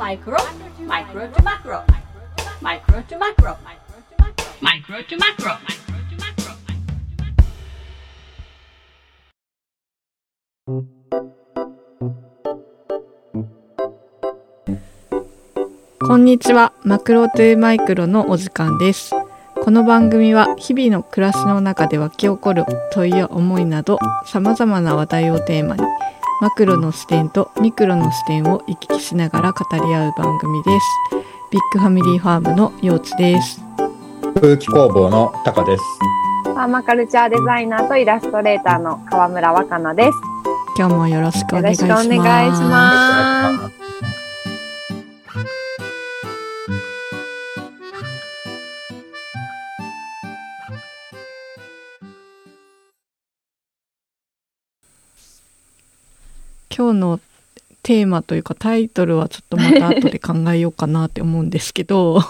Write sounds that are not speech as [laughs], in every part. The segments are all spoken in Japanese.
micro, micro to macro. Micro to macro. Micro to macro. こんにちは。マクロトゥーマイクロのお時間です。この番組は日々の暮らしの中で湧き起こる問いや思いなど様々な話題をテーマにマクロの視点とミクロの視点を行き来しながら語り合う番組です。ビッグファミリーファームのようちです。空気工房のタカです。パーマカルチャーデザイナーとイラストレーターの川村若菜です。今日もよろしくおよろし願いします。今日のテーマというかタイトルはちょっとまた後で考えようかなって思うんですけど、うん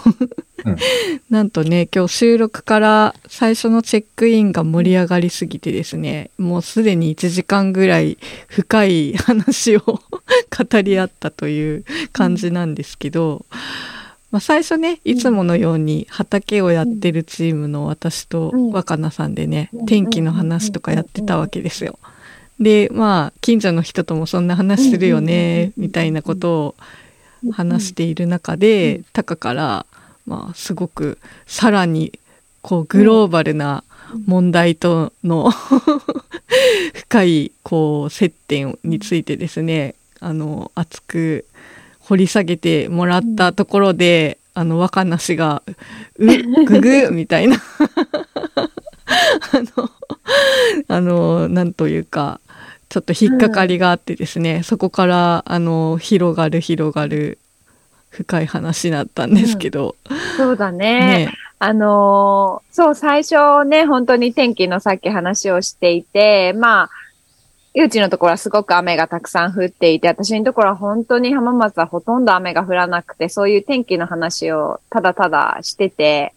なんとね今日収録から最初のチェックインが盛り上がりすぎてですねもうすでに1時間ぐらい深い話を語り合ったという感じなんですけど、まあ、最初ねいつものように畑をやってるチームの私と若菜さんでねうん天気の話とかやってたわけですよ。でまあ近所の人ともそんな話するよねみたいなことを話している中でタカから、まあ、すごくさらにこうグローバルな問題との [laughs] 深いこう接点についてですねあの熱く掘り下げてもらったところで、あの若菜氏が「うぐぐ」[laughs] みたいな。[laughs] あのあのなんというかちょっと引っかかりがあってですね、そこからあの広がる広がる深い話になったんですけど、そうだね。ね。あのーそう、最初ね、本当に天気のさっき話をしていて、まあ、ゆうちのところはすごく雨がたくさん降っていて、私のところは本当に浜松はほとんど雨が降らなくて、そういう天気の話をただただしてて、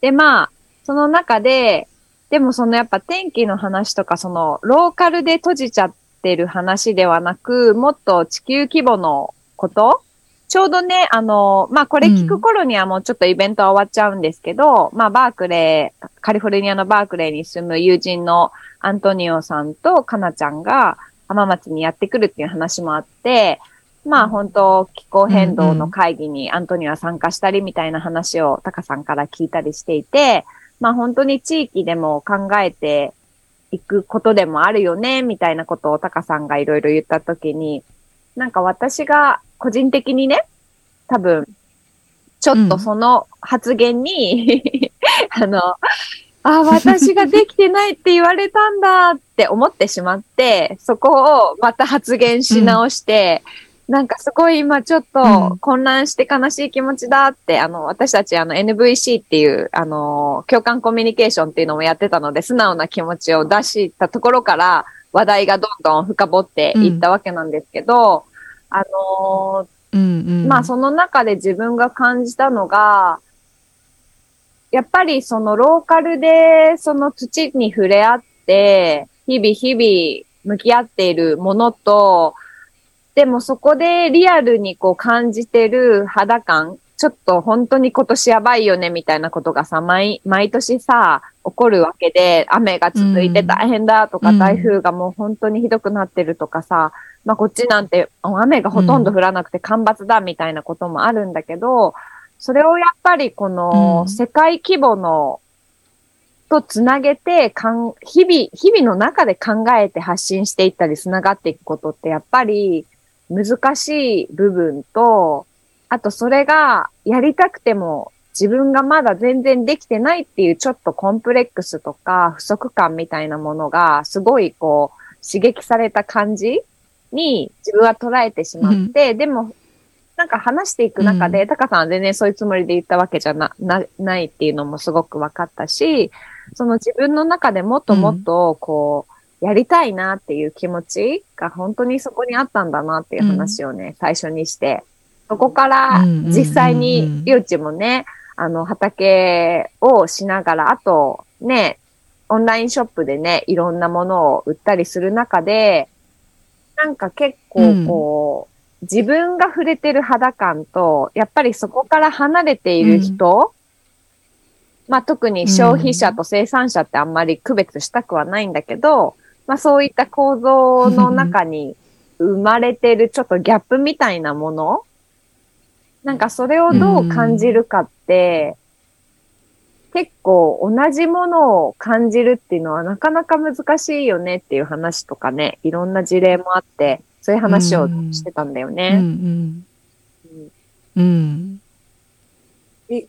で、まあ、その中で、でもそのやっぱ天気の話とか、そのローカルで閉じちゃってる話ではなく、もっと地球規模のこと？ちょうどね、あの、まあ、これ聞く頃にはもうちょっとイベントは終わっちゃうんですけど、まあ、バークレー、カリフォルニアのバークレーに住む友人のアントニオさんとカナちゃんが浜松にやってくるっていう話もあって、まあ本当気候変動の会議にアントニオは参加したりみたいな話をタカさんから聞いたりしていて、まあ本当に地域でも考えていくことでもあるよね、みたいなことをタカさんがいろいろ言ったときに、なんか私が個人的にね、多分、ちょっとその発言に、[laughs] あの、あ、私ができてないって言われたんだって思ってしまって、そこをまた発言し直して、なんかすごい今ちょっうとん。混乱して悲しい気持ちだって、あの、私たちあの NVC っていう、あの、共感コミュニケーションっていうのもやってたので、素直な気持ちを出したところから、話題がどんどん深掘っていったわけなんですけど、あのうんうん、まあその中で自分が感じたのが、やっぱりそのローカルでその土に触れ合って、日々日々向き合っているものと、でもそこでリアルにこう感じてる肌感、ちょっと本当に今年やばいよねみたいなことがさ、毎、毎年さ、起こるわけで、雨が続いて大変だとか、うん。台風がもう本当にひどくなってるとかさ、まあこっちなんて雨がほとんど降らなくて干ばつだみたいなこともあるんだけど、それをやっぱりこうん。の世界規模のとつなげてかん、日々、日々の中で考えて発信していったり繋がっていくことってやっぱり難しい部分と、あとそれがやりたくても自分がまだ全然できてないっていうちょっとコンプレックスとか不足感みたいなものがすごいこう刺激された感じに自分は捉えてしまって、でもなんか話していく中で、タカさんは全然そういうつもりで言ったわけじゃな、な、ないっていうのもすごく分かったし、その自分の中でもっともっとこう、やりたいなっていう気持ちが本当にそこにあったんだなっていう話をね、最初にして、そこからうんうんうんうん実際に、りょうちもね、あの、畑をしながら、あと、ね、オンラインショップでね、いろんなものを売ったりする中で、なんか結構こう、自分が触れてる肌感と、やっぱりそこから離れている人、まあ特に消費者と生産者ってあんまり区別したくはないんだけど、まあそういった構造の中に生まれてるちょっとギャップみたいなもの？なんかそれをどう感じるかって、結構同じものを感じるっていうのはなかなか難しいよねっていう話とかね、いろんな事例もあって、そういう話をしてたんだようんね。うん。うん。え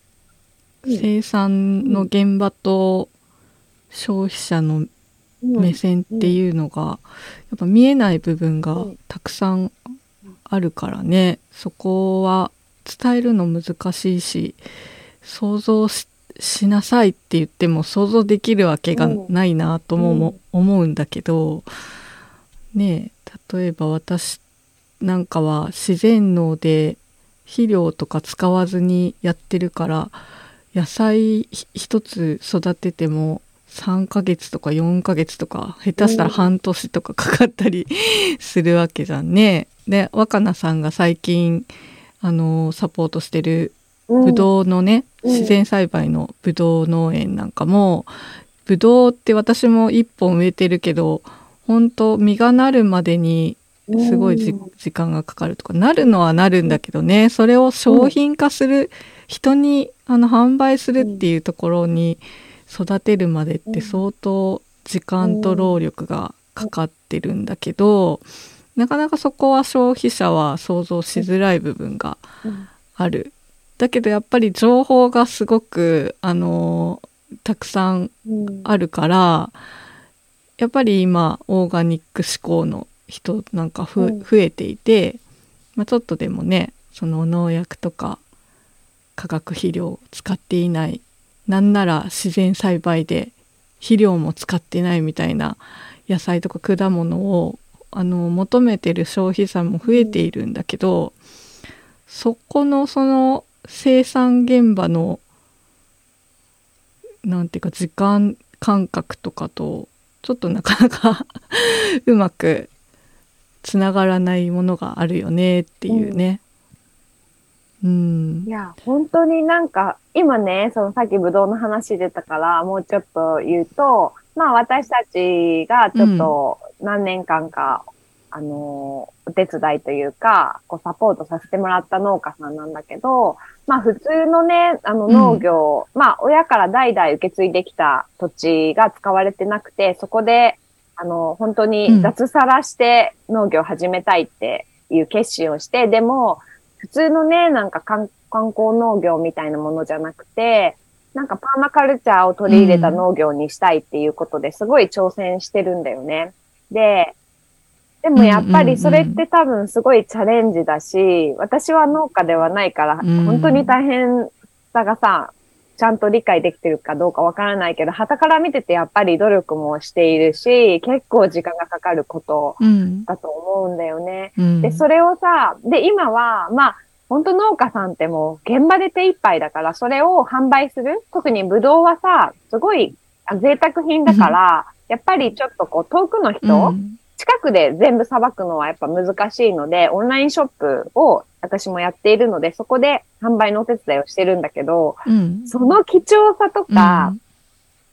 生産の現場と消費者のうん目線っていうのがやっぱ見えない部分がうん。たくさんあるからね。そこは伝えるの難しいし想像ししなさいって言っても想像できるわけがないなともも思うんだけどねえ例えば私なんかは自然農で肥料とか使わずにやってるから野菜ひ一つ育てても3ヶ月とか4ヶ月とか下手したら半年とかかかったり [laughs] するわけじゃんね。で若菜さんが最近あのサポートしてるうんぶどうのね、うん自然栽培のぶどう農園なんかもぶどうって私も一本植えてるけど本当実がなるまでにすごいじ、うん時間がかかるとかなるのはなるんだけどね。それを商品化する、人にあの販売するっていうところに育てるまでって相当時間と労力がかかってるんだけど、なかなかそこは消費者は想像しづらい部分がうん。ある。だけどやっぱり情報がすごくあのたくさん。あるからやっぱり今オーガニック志向の人なんかふ、うん。増えていて、まあ、ちょっとでもねその農薬とか化学肥料を使っていないなんなら自然栽培で肥料も使ってないみたいな野菜とか果物をあの求めてる消費者も増えているんだけど、そこのその生産現場のなんていうか時間感覚とかとちょっとなかなか [laughs] うまくつながらないものがあるよねっていうね。うん。い。や、本当になんか、今ね、そのさっきブドウの話出たから、もうちょっと言うと、まあ私たちがちょっと何年間か、あの、お手伝いというか、こうサポートさせてもらった農家さんなんだけど、まあ普通のね、あのうん。農業、まあ親から代々受け継いできた土地が使われてなくて、そこで、あの、本当に脱サラして農業を始めたいっていう決心をして、でも、普通のね、なんか観観光農業みたいなものじゃなくて、なんかパーマカルチャーを取り入れた農業にしたいっていうことですごい挑戦してるんだよね。で、でもやっぱりそれって多分すごいチャレンジだし、私は農家ではないから、うん本当に大変さがさ、ちゃんと理解できてるかどうかわからないけど、旗から見ててやっぱり努力もしているし、結構時間がかかることうん。だと思うんだよね。うん。で、それをさ、で、今は、まあ、本当農家さんってもう現場で手一杯だから、それを販売する特にブドウはさ、すごいあ贅沢品だから、やっぱりちょっとこう遠くの人、うん近くで全部さばくのはやっぱ難しいので、オンラインショップを私もやっているので、そこで販売のお手伝いをしてるんだけど、うん。その貴重さとか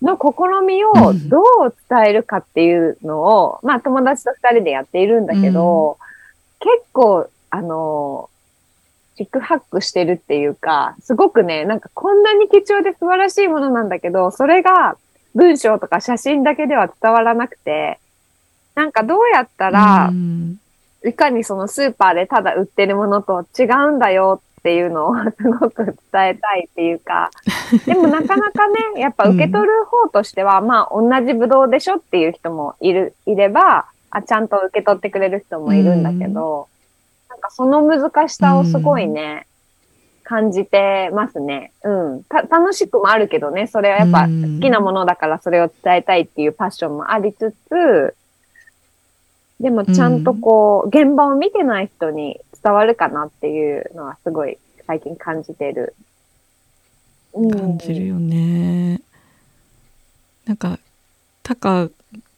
の試みをどう伝えるかっていうのを、まあ友達と二人でやっているんだけど、結構、あの、チックハックしてるっていうか、すごくね、なんかこんなに貴重で素晴らしいものなんだけど、それが文章とか写真だけでは伝わらなくて、なんかどうやったらう、んいかにそのスーパーでただ売ってるものと違うんだよっていうのをすごく伝えたいっていうか、[laughs] でもなかなかね、やっぱ受け取る方としては、[laughs] まあ同じブドウでしょっていう人もいる、いれば、あ、ちゃんと受け取ってくれる人もいるんだけど、なんかその難しさをすごいね、感じてますね。うん。た、楽しくもあるけどね、それはやっぱうん好きなものだからそれを伝えたいっていうパッションもありつつ、でもちゃんとこう、現場を見てない人に伝わるかなっていうのはすごい最近感じてる。うん感じるよね。なんかタカ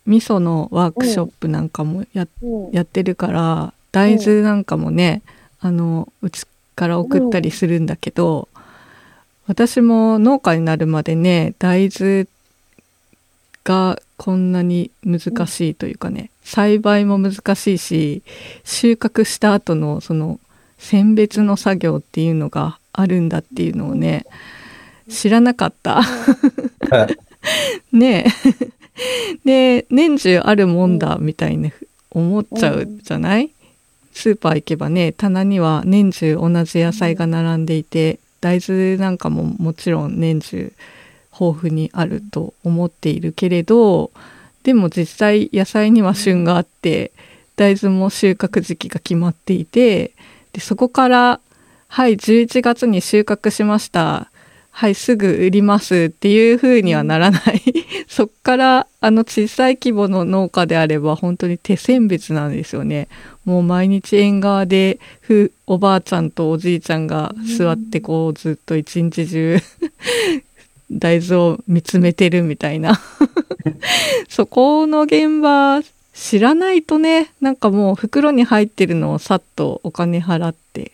味噌のワークショップなんかもや,、うんやってるから大豆なんかもね、あのうちから送ったりするんだけど、私も農家になるまでね大豆がこんなに難しいというかね、栽培も難しいし収穫した後のその選別の作業っていうのがあるんだっていうのをね知らなかった。[laughs] ねえ。[laughs] で、年中あるもんだみたいに思っちゃうじゃない、スーパー行けばね、棚には年中同じ野菜が並んでいて、大豆なんかももちろん年中豊富にあると思っているけれど、でも実際野菜には旬があって、大豆も収穫時期が決まっていて、でそこから、はい、11月に収穫しました。はい、すぐ売りますっていう風にはならない。[laughs] そっから、あの小さい規模の農家であれば本当に手選別なんですよね。もう毎日縁側で、ふ、おばあちゃんとおじいちゃんが座ってこうずっと一日中 [laughs] 大豆を見つめてるみたいな。[laughs] そこの現場知らないとね、なんかもう袋に入ってるのをさっとお金払って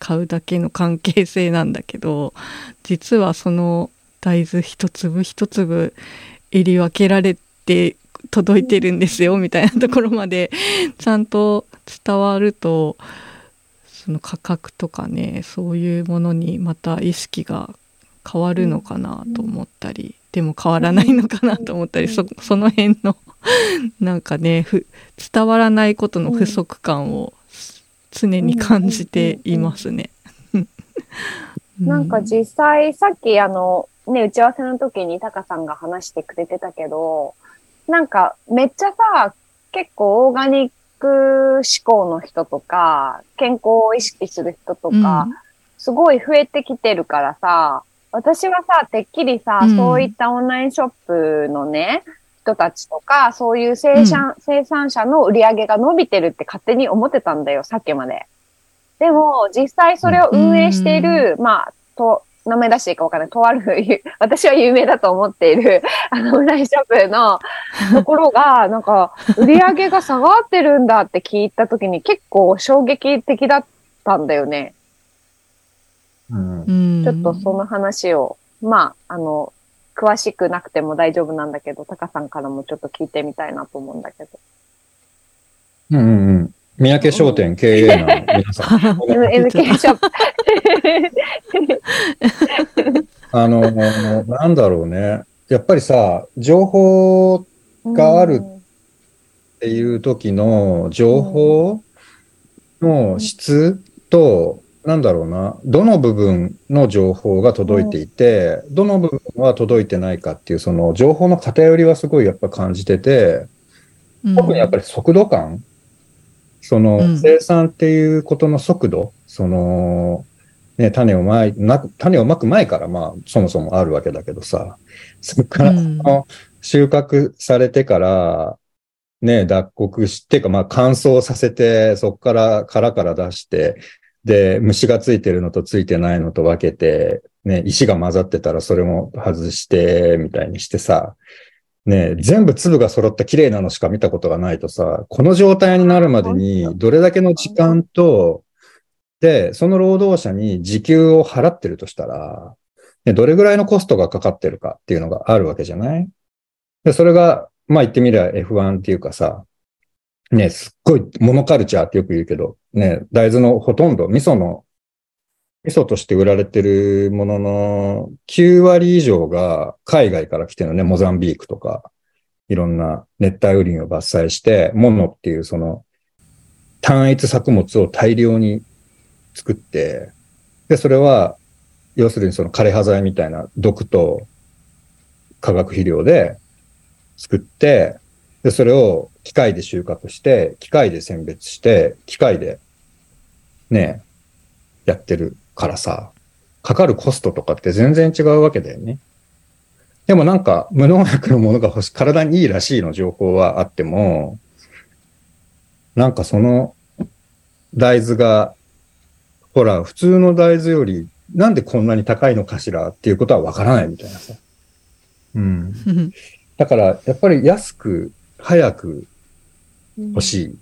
買うだけの関係性なんだけど実はその大豆一粒一粒襟分けられて届いてるんですよみたいなところまでちゃんと伝わるとその価格とかねそういうものにまた意識が変わるのかなと思ったりでも変わらないのかなと思ったりそその辺の [laughs] なんかねふ伝わらないことの不足感を常に感じていますね。[laughs] なんか実際、さっきあの、ね、打ち合わせの時にタカさんが話してくれてたけど、なんかめっちゃさ、結構オーガニック志向の人とか、健康を意識する人とか、すごい増えてきてるからさ、私はさ、てっきりさ、うんそういったオンラインショップのね、人たちとか、そういう生産,、生産者の売り上げが伸びてるって勝手に思ってたんだよ、さっきまで。でも、実際それを運営している、まあ、と、名前出していいかわからない。とある、[laughs] 私は有名だと思っている、[laughs] あの、オンラインショップのところが、なんか、売り上げが下がってるんだって聞いたときに結構衝撃的だったんだよね。ちょっとその話を、まあ、あの、詳しくなくても大丈夫なんだけど、タカさんからもちょっと聞いてみたいなと思うんだけど。うんうんうん。三宅商店経営の皆さん。MK ショップ。あの、なんだろうね。やっぱりさ、情報があるっていう時の情報の質と、なんだろうな、どの部分の情報が届いていて、どの部分は届いてないかっていう、その情報の偏りはすごいやっぱ感じてて、特にやっぱり速度感、そのうん。生産っていうことの速度、その、ね、種をまい、種をまく前からまあそもそもあるわけだけどさ、そこからうん。その収穫されてから、ね、脱穀してか、まあ乾燥させて、そこから殻から出して、で、虫がついてるのとついてないのと分けて、ね、石が混ざってたらそれも外して、みたいにしてさ、ね、全部粒が揃った綺麗なのしか見たことがないとさ、この状態になるまでにどれだけの時間と、で、その労働者に時給を払ってるとしたら、ねどれぐらいのコストがかかってるかっていうのがあるわけじゃない？で、それが、まあ言ってみれば F1 っていうかさ、ね、すっごいモノカルチャーってよく言うけど、ね、大豆のほとんど、味噌の、味噌として売られてるものの9割以上が海外から来てるのね、モザンビークとか、いろんな熱帯雨林を伐採して、モノっていうその単一作物を大量に作って、で、それは、要するにその枯葉剤みたいな毒と化学肥料で作って、で、それを機械で収穫して、機械で選別して、機械でね、やってるからさ、かかるコストとかって全然違うわけだよね。でもなんか無農薬のものが欲し体にいいらしいの情報はあっても、なんかその大豆が、ほら、普通の大豆よりなんでこんなに高いのかしらっていうことはわからないみたいなさ。うん。う [laughs] んだから、やっぱり安く早く欲しい。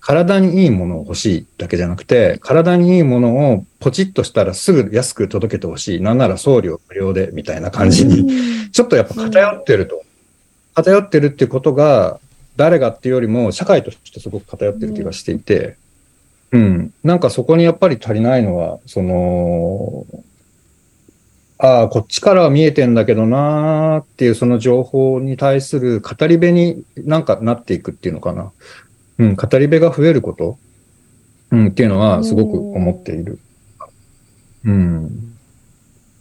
体にいいものを欲しいだけじゃなくて、体にいいものをポチッとしたらすぐ安く届けてほしい。なんなら送料無料でみたいな感じに、[laughs] ちょっとやっぱ偏ってると。偏ってるっていうことが、誰がっていうよりも社会としてすごく偏ってる気がしていて、うん。なんかそこにやっぱり足りないのは、その、ああ、こっちからは見えてんだけどなーっていうその情報に対する語り部になんかなっていくっていうのかな。うん、語り部が増えること、うん、っていうのはすごく思っている。うん。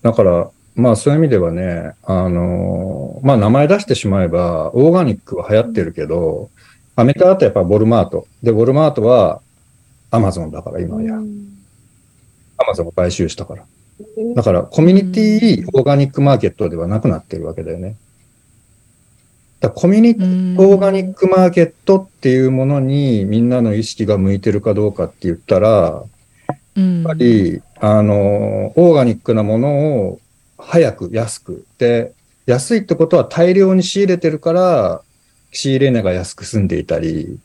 だから、まあそういう意味ではね、あのまあ名前出してしまえば、オーガニックは流行ってるけど、アメリカだとやっぱボルマート。で、ボルマートはアマゾンだから今や。アマゾンを買収したから。だから、コミュニティオーガニックマーケットではなくなってるわけだよね。だコミュニティオーガニックマーケットっていうものにみんなの意識が向いてるかどうかって言ったら、ややっぱり、あの、オーガニックなものを早く安く。で、安いってことは大量に仕入れてるから、仕入れ値が安く済んでいたり、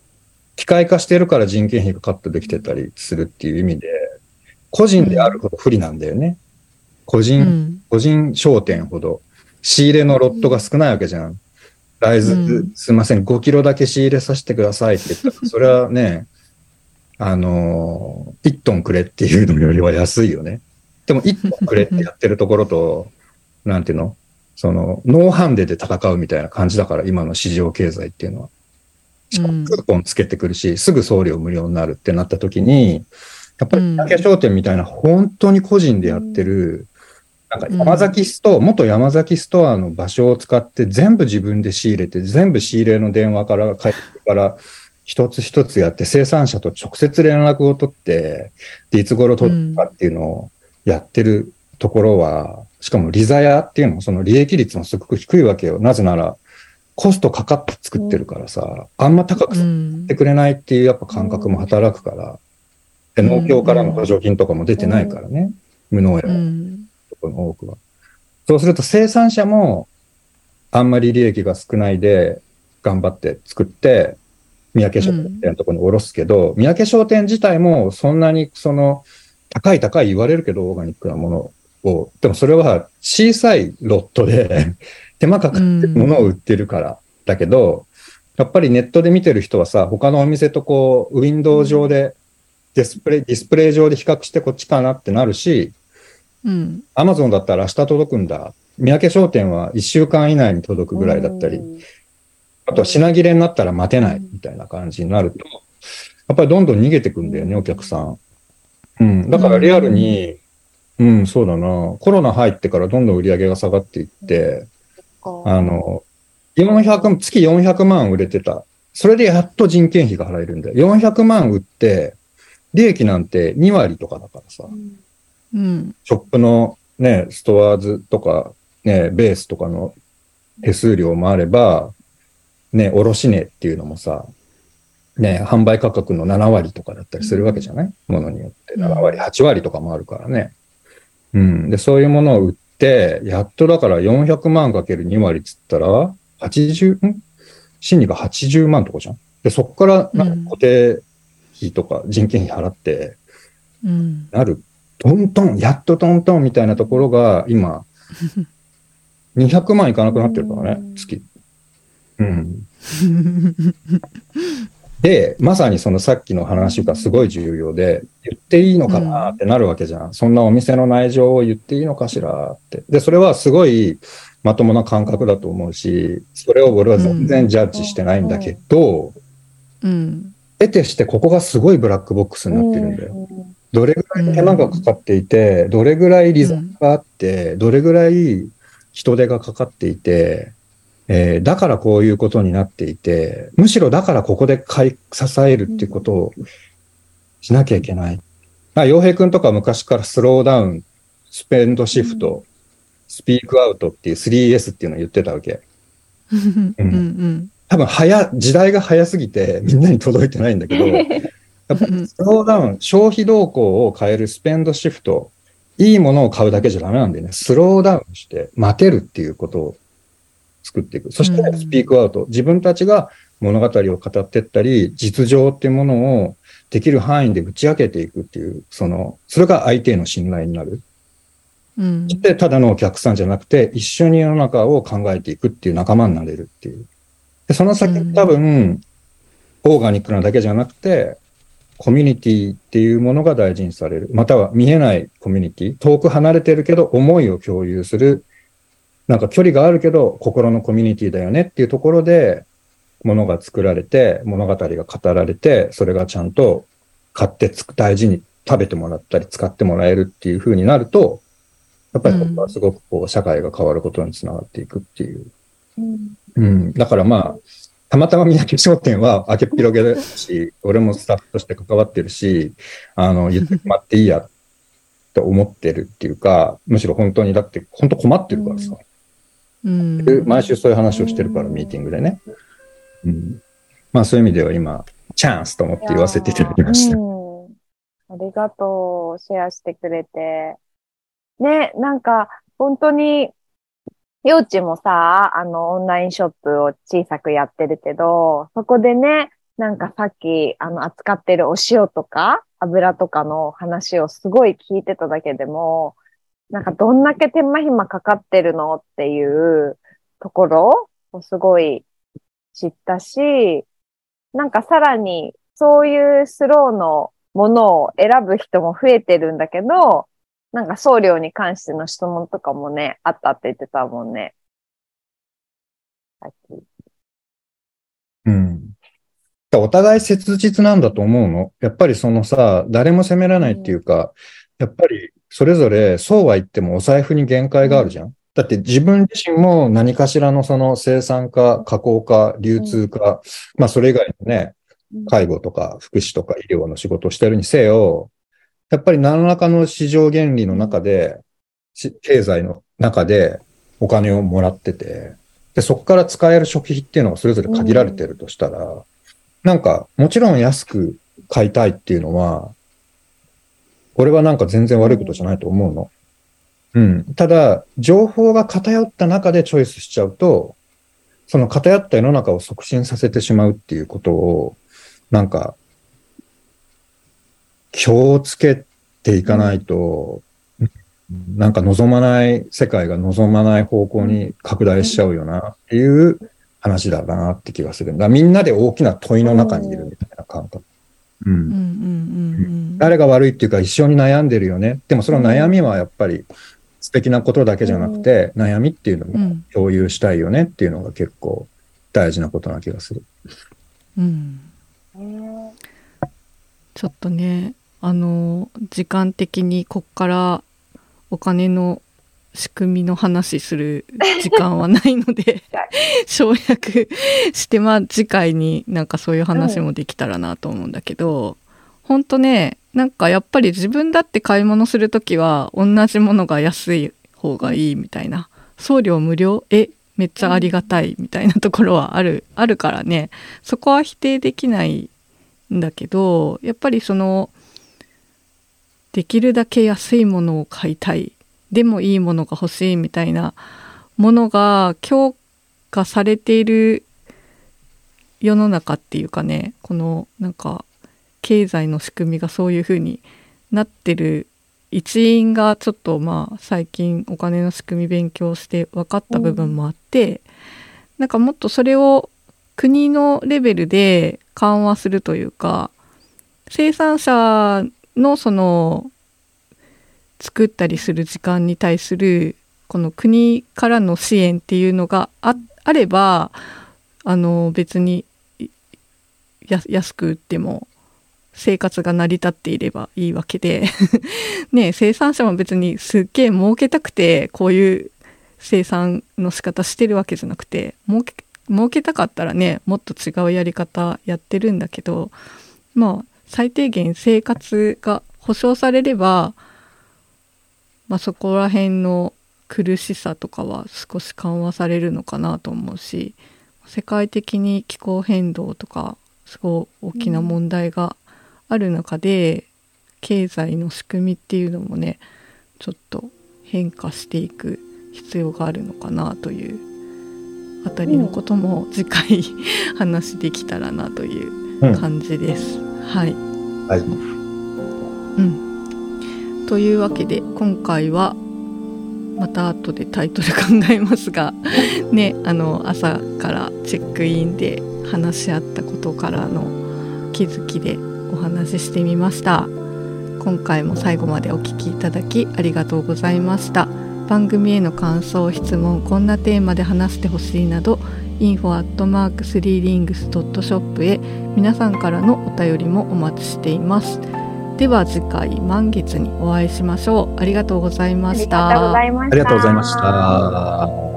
機械化してるから人件費がカットできてたりするっていう意味で、個人であるほど不利なんだよね。個人、うん個人商店ほど。仕入れのロットが少ないわけじゃん。大豆、うんすいません、5キロだけ仕入れさせてくださいって言ったら、[laughs] それはね、あのー、1トンくれっていうのよりは安いよね。でも1トンくれってやってるところと、なんていうの？その、ノーハンデで戦うみたいな感じだから、今の市場経済っていうのは。クーポンつけてくるし、すぐ送料無料になるってなった時に、やっぱりうん化粧店みたいな本当に個人でやってる、なんか山崎ストア、元山崎ストアの場所を使って全部自分で仕入れて、全部仕入れの電話から帰ってから一つ一つやって生産者と直接連絡を取って、で、いつ頃取るかっていうのをやってるところは、しかもリザヤっていうのもその利益率もすごく低いわけよ。なぜなら、コストかかって作ってるからさ、あんま高くってくれないっていうやっぱ感覚も働くから、で農協からの補助金とかも出てないからね、無農薬ころの多くは。そうすると生産者もあんまり利益が少ないで頑張って作って、三宅商店みたいなところに卸すけど、三宅商店自体もそんなにその高い高い言われるけどオーガニックなものを、でもそれは小さいロットで [laughs] 手間かかってるものを売ってるから。だけど、やっぱりネットで見てる人はさ、他のお店とこう、ウィンドウ上で、ディスプレイ、ディスプレイ上で比較してこっちかなってなるし、うんアマゾンだったら明日届くんだ。三宅商店は1週間以内に届くぐらいだったり、あとは品切れになったら待てないみたいな感じになると、やっぱりどんどん逃げてくんだよね、お客さん。うん。だからリアルに、うん、そうだな。コロナ入ってからどんどん売り上げが下がっていって、あの、400、月400万売れてた。それでやっと人件費が払えるんだよ。400万売って、利益なんて2割とかだからさ。うんショップのね、ストアーズとか、ね、ベースとかの手数料もあれば、ね、卸値っていうのもさ、ね、販売価格の7割とかだったりするわけじゃない？ものによって。7割、8割とかもあるからね。うん。で、そういうものを売って、やっとだから400万かける2割っつったら、80、ん？心理が80万とかじゃん？で、そこからなんか固定費とか人件費払って、うんなる。トントン、やっとトントンみたいなところが、今、[laughs] 200万いかなくなってるからね、月。うん。で、まさにそのさっきの話がすごい重要で、言っていいのかなってなるわけじゃん。そんなお店の内情を言っていいのかしらって。で、それはすごいまともな感覚だと思うし、それを俺は全然ジャッジしてないんだけど、うん得てしてここがすごいブラックボックスになってるんだよ。どれぐらい手間がかかっていて、どれぐらいリザがあって、どれぐらい人手がかかっていて、えーだからこういうことになっていて、むしろだからここで買い支えるっていうことをしなきゃいけない。まあ、洋平くんとか昔からスローダウン、スペンドシフト、スピークアウトっていう 3S っていうのを言ってたわけ。[laughs] うん。うん。多分早、時代が早すぎてみんなに届いてないんだけど、[laughs] やっぱりスローダウン、消費動向を変えるスペンドシフト、いいものを買うだけじゃダメなんでね、スローダウンして待てるっていうことを作っていく。そしてうんスピークアウト。自分たちが物語を語っていったり、実情っていうものをできる範囲で打ち明けていくっていう、その、それが相手への信頼になる。うんで、ただのお客さんじゃなくて、一緒に世の中を考えていくっていう仲間になれるっていう。で、その先うん多分、オーガニックなだけじゃなくて、コミュニティっていうものが大事にされる。または見えないコミュニティ。遠く離れてるけど思いを共有する。なんか距離があるけど心のコミュニティだよねっていうところで、ものが作られて、物語が語られて、それがちゃんと買ってつく大事に食べてもらったり使ってもらえるっていう風になると、やっぱりここはすごくこう社会が変わることにつながっていくっていう。うんうん。だからまあ、たまたま三宅商店は明けっぴろげだし、俺もスタッフとして関わってるし、あの、言ってもらっていいやって思ってるっていうか、むしろ本当にだって本当困ってるからさ。うんで毎週そういう話をしてるから、ミーティングでね。うん。まあそういう意味では今、チャンスと思って言わせていただきました。うん。ありがとう。シェアしてくれて。ね、なんか、本当に、幼稚もさ、あの、オンラインショップを小さくやってるけど、そこでね、なんかさっき、あの、扱ってるお塩とか、油とかの話をすごい聞いてただけでも、なんかどんだけ手間暇かかってるのっていうところをすごい知ったし、なんかさらにそういうスローのものを選ぶ人も増えてるんだけど、なんか送料に関しての質問とかもね、あったって言ってたもんね。さっき。うん。お互い切実なんだと思うの？やっぱりそのさ、誰も責められないっていうか、やっぱりそれぞれそうは言ってもお財布に限界があるじゃん？だって自分自身も何かしらのその生産化、加工化、流通化、まあそれ以外のね、介護とか福祉とか医療の仕事をしてるにせよ、やっぱり何らかの市場原理の中で、経済の中でお金をもらってて、で、そこから使える食費っていうのがそれぞれ限られてるとしたら、なんか、もちろん安く買いたいっていうのは、俺はなんか全然悪いことじゃないと思うの。うん。ただ、情報が偏った中でチョイスしちゃうと、その偏った世の中を促進させてしまうっていうことを、なんか、気をつけていかないと、なんか望まない世界が望まない方向に拡大しちゃうよなっていう話だなって気がするんだ。みんなで大きな問いの中にいるみたいな感覚。誰が悪いっていうか一緒に悩んでるよね。でもその悩みはやっぱり素敵なことだけじゃなくて、悩みっていうのもうん共有したいよねっていうのが結構大事なことな気がする。うんちょっとねあの時間的にこっからお金の仕組みの話する時間はないので省略してまあ次回になんかそういう話もできたらなと思うんだけど、ほんとねなんかやっぱり自分だって買い物する時は同じものが安い方がいいみたいな送料無料えめっちゃありがたいみたいなところはあるあるからねそこは否定できないんだけどやっぱりそのできるだけ安いものを買いたいでもいいものが欲しいみたいなものが強化されている世の中っていうかねこのなんか経済の仕組みがそういう風になってる一因がちょっとまあ最近お金の仕組み勉強して分かった部分もあって、なんかもっとそれを国のレベルで緩和するというか生産者のその作ったりする時間に対するこの国からの支援っていうのがあればあの別に安く売っても生活が成り立っていればいいわけで。[laughs] ね生産者も別にすっげえ儲けたくてこういう生産の仕方してるわけじゃなくて儲け儲けたかったらねもっと違うやり方やってるんだけどまあ最低限生活が保障されれば、まあ、そこら辺の苦しさとかは少し緩和されるのかなと思うし世界的に気候変動とかすごい大きな問題がある中で、経済の仕組みっていうのもねちょっと変化していく必要があるのかなというあたりのことも次回 [laughs] 話できたらなという感じです。はい、はい。うん、というわけで今回はまた後でタイトル考えますが [laughs] ねあの朝からチェックインで話し合ったことからの気づきでお話ししてみました。今回も最後までお聞きいただきありがとうございました。番組への感想質問こんなテーマで話してほしいなど info.3rings.shop へ皆さんからのお便りもお待ちしていますでは次回満月にお会いしましょうありがとうございまありしたがとうございました。ありがとうございました。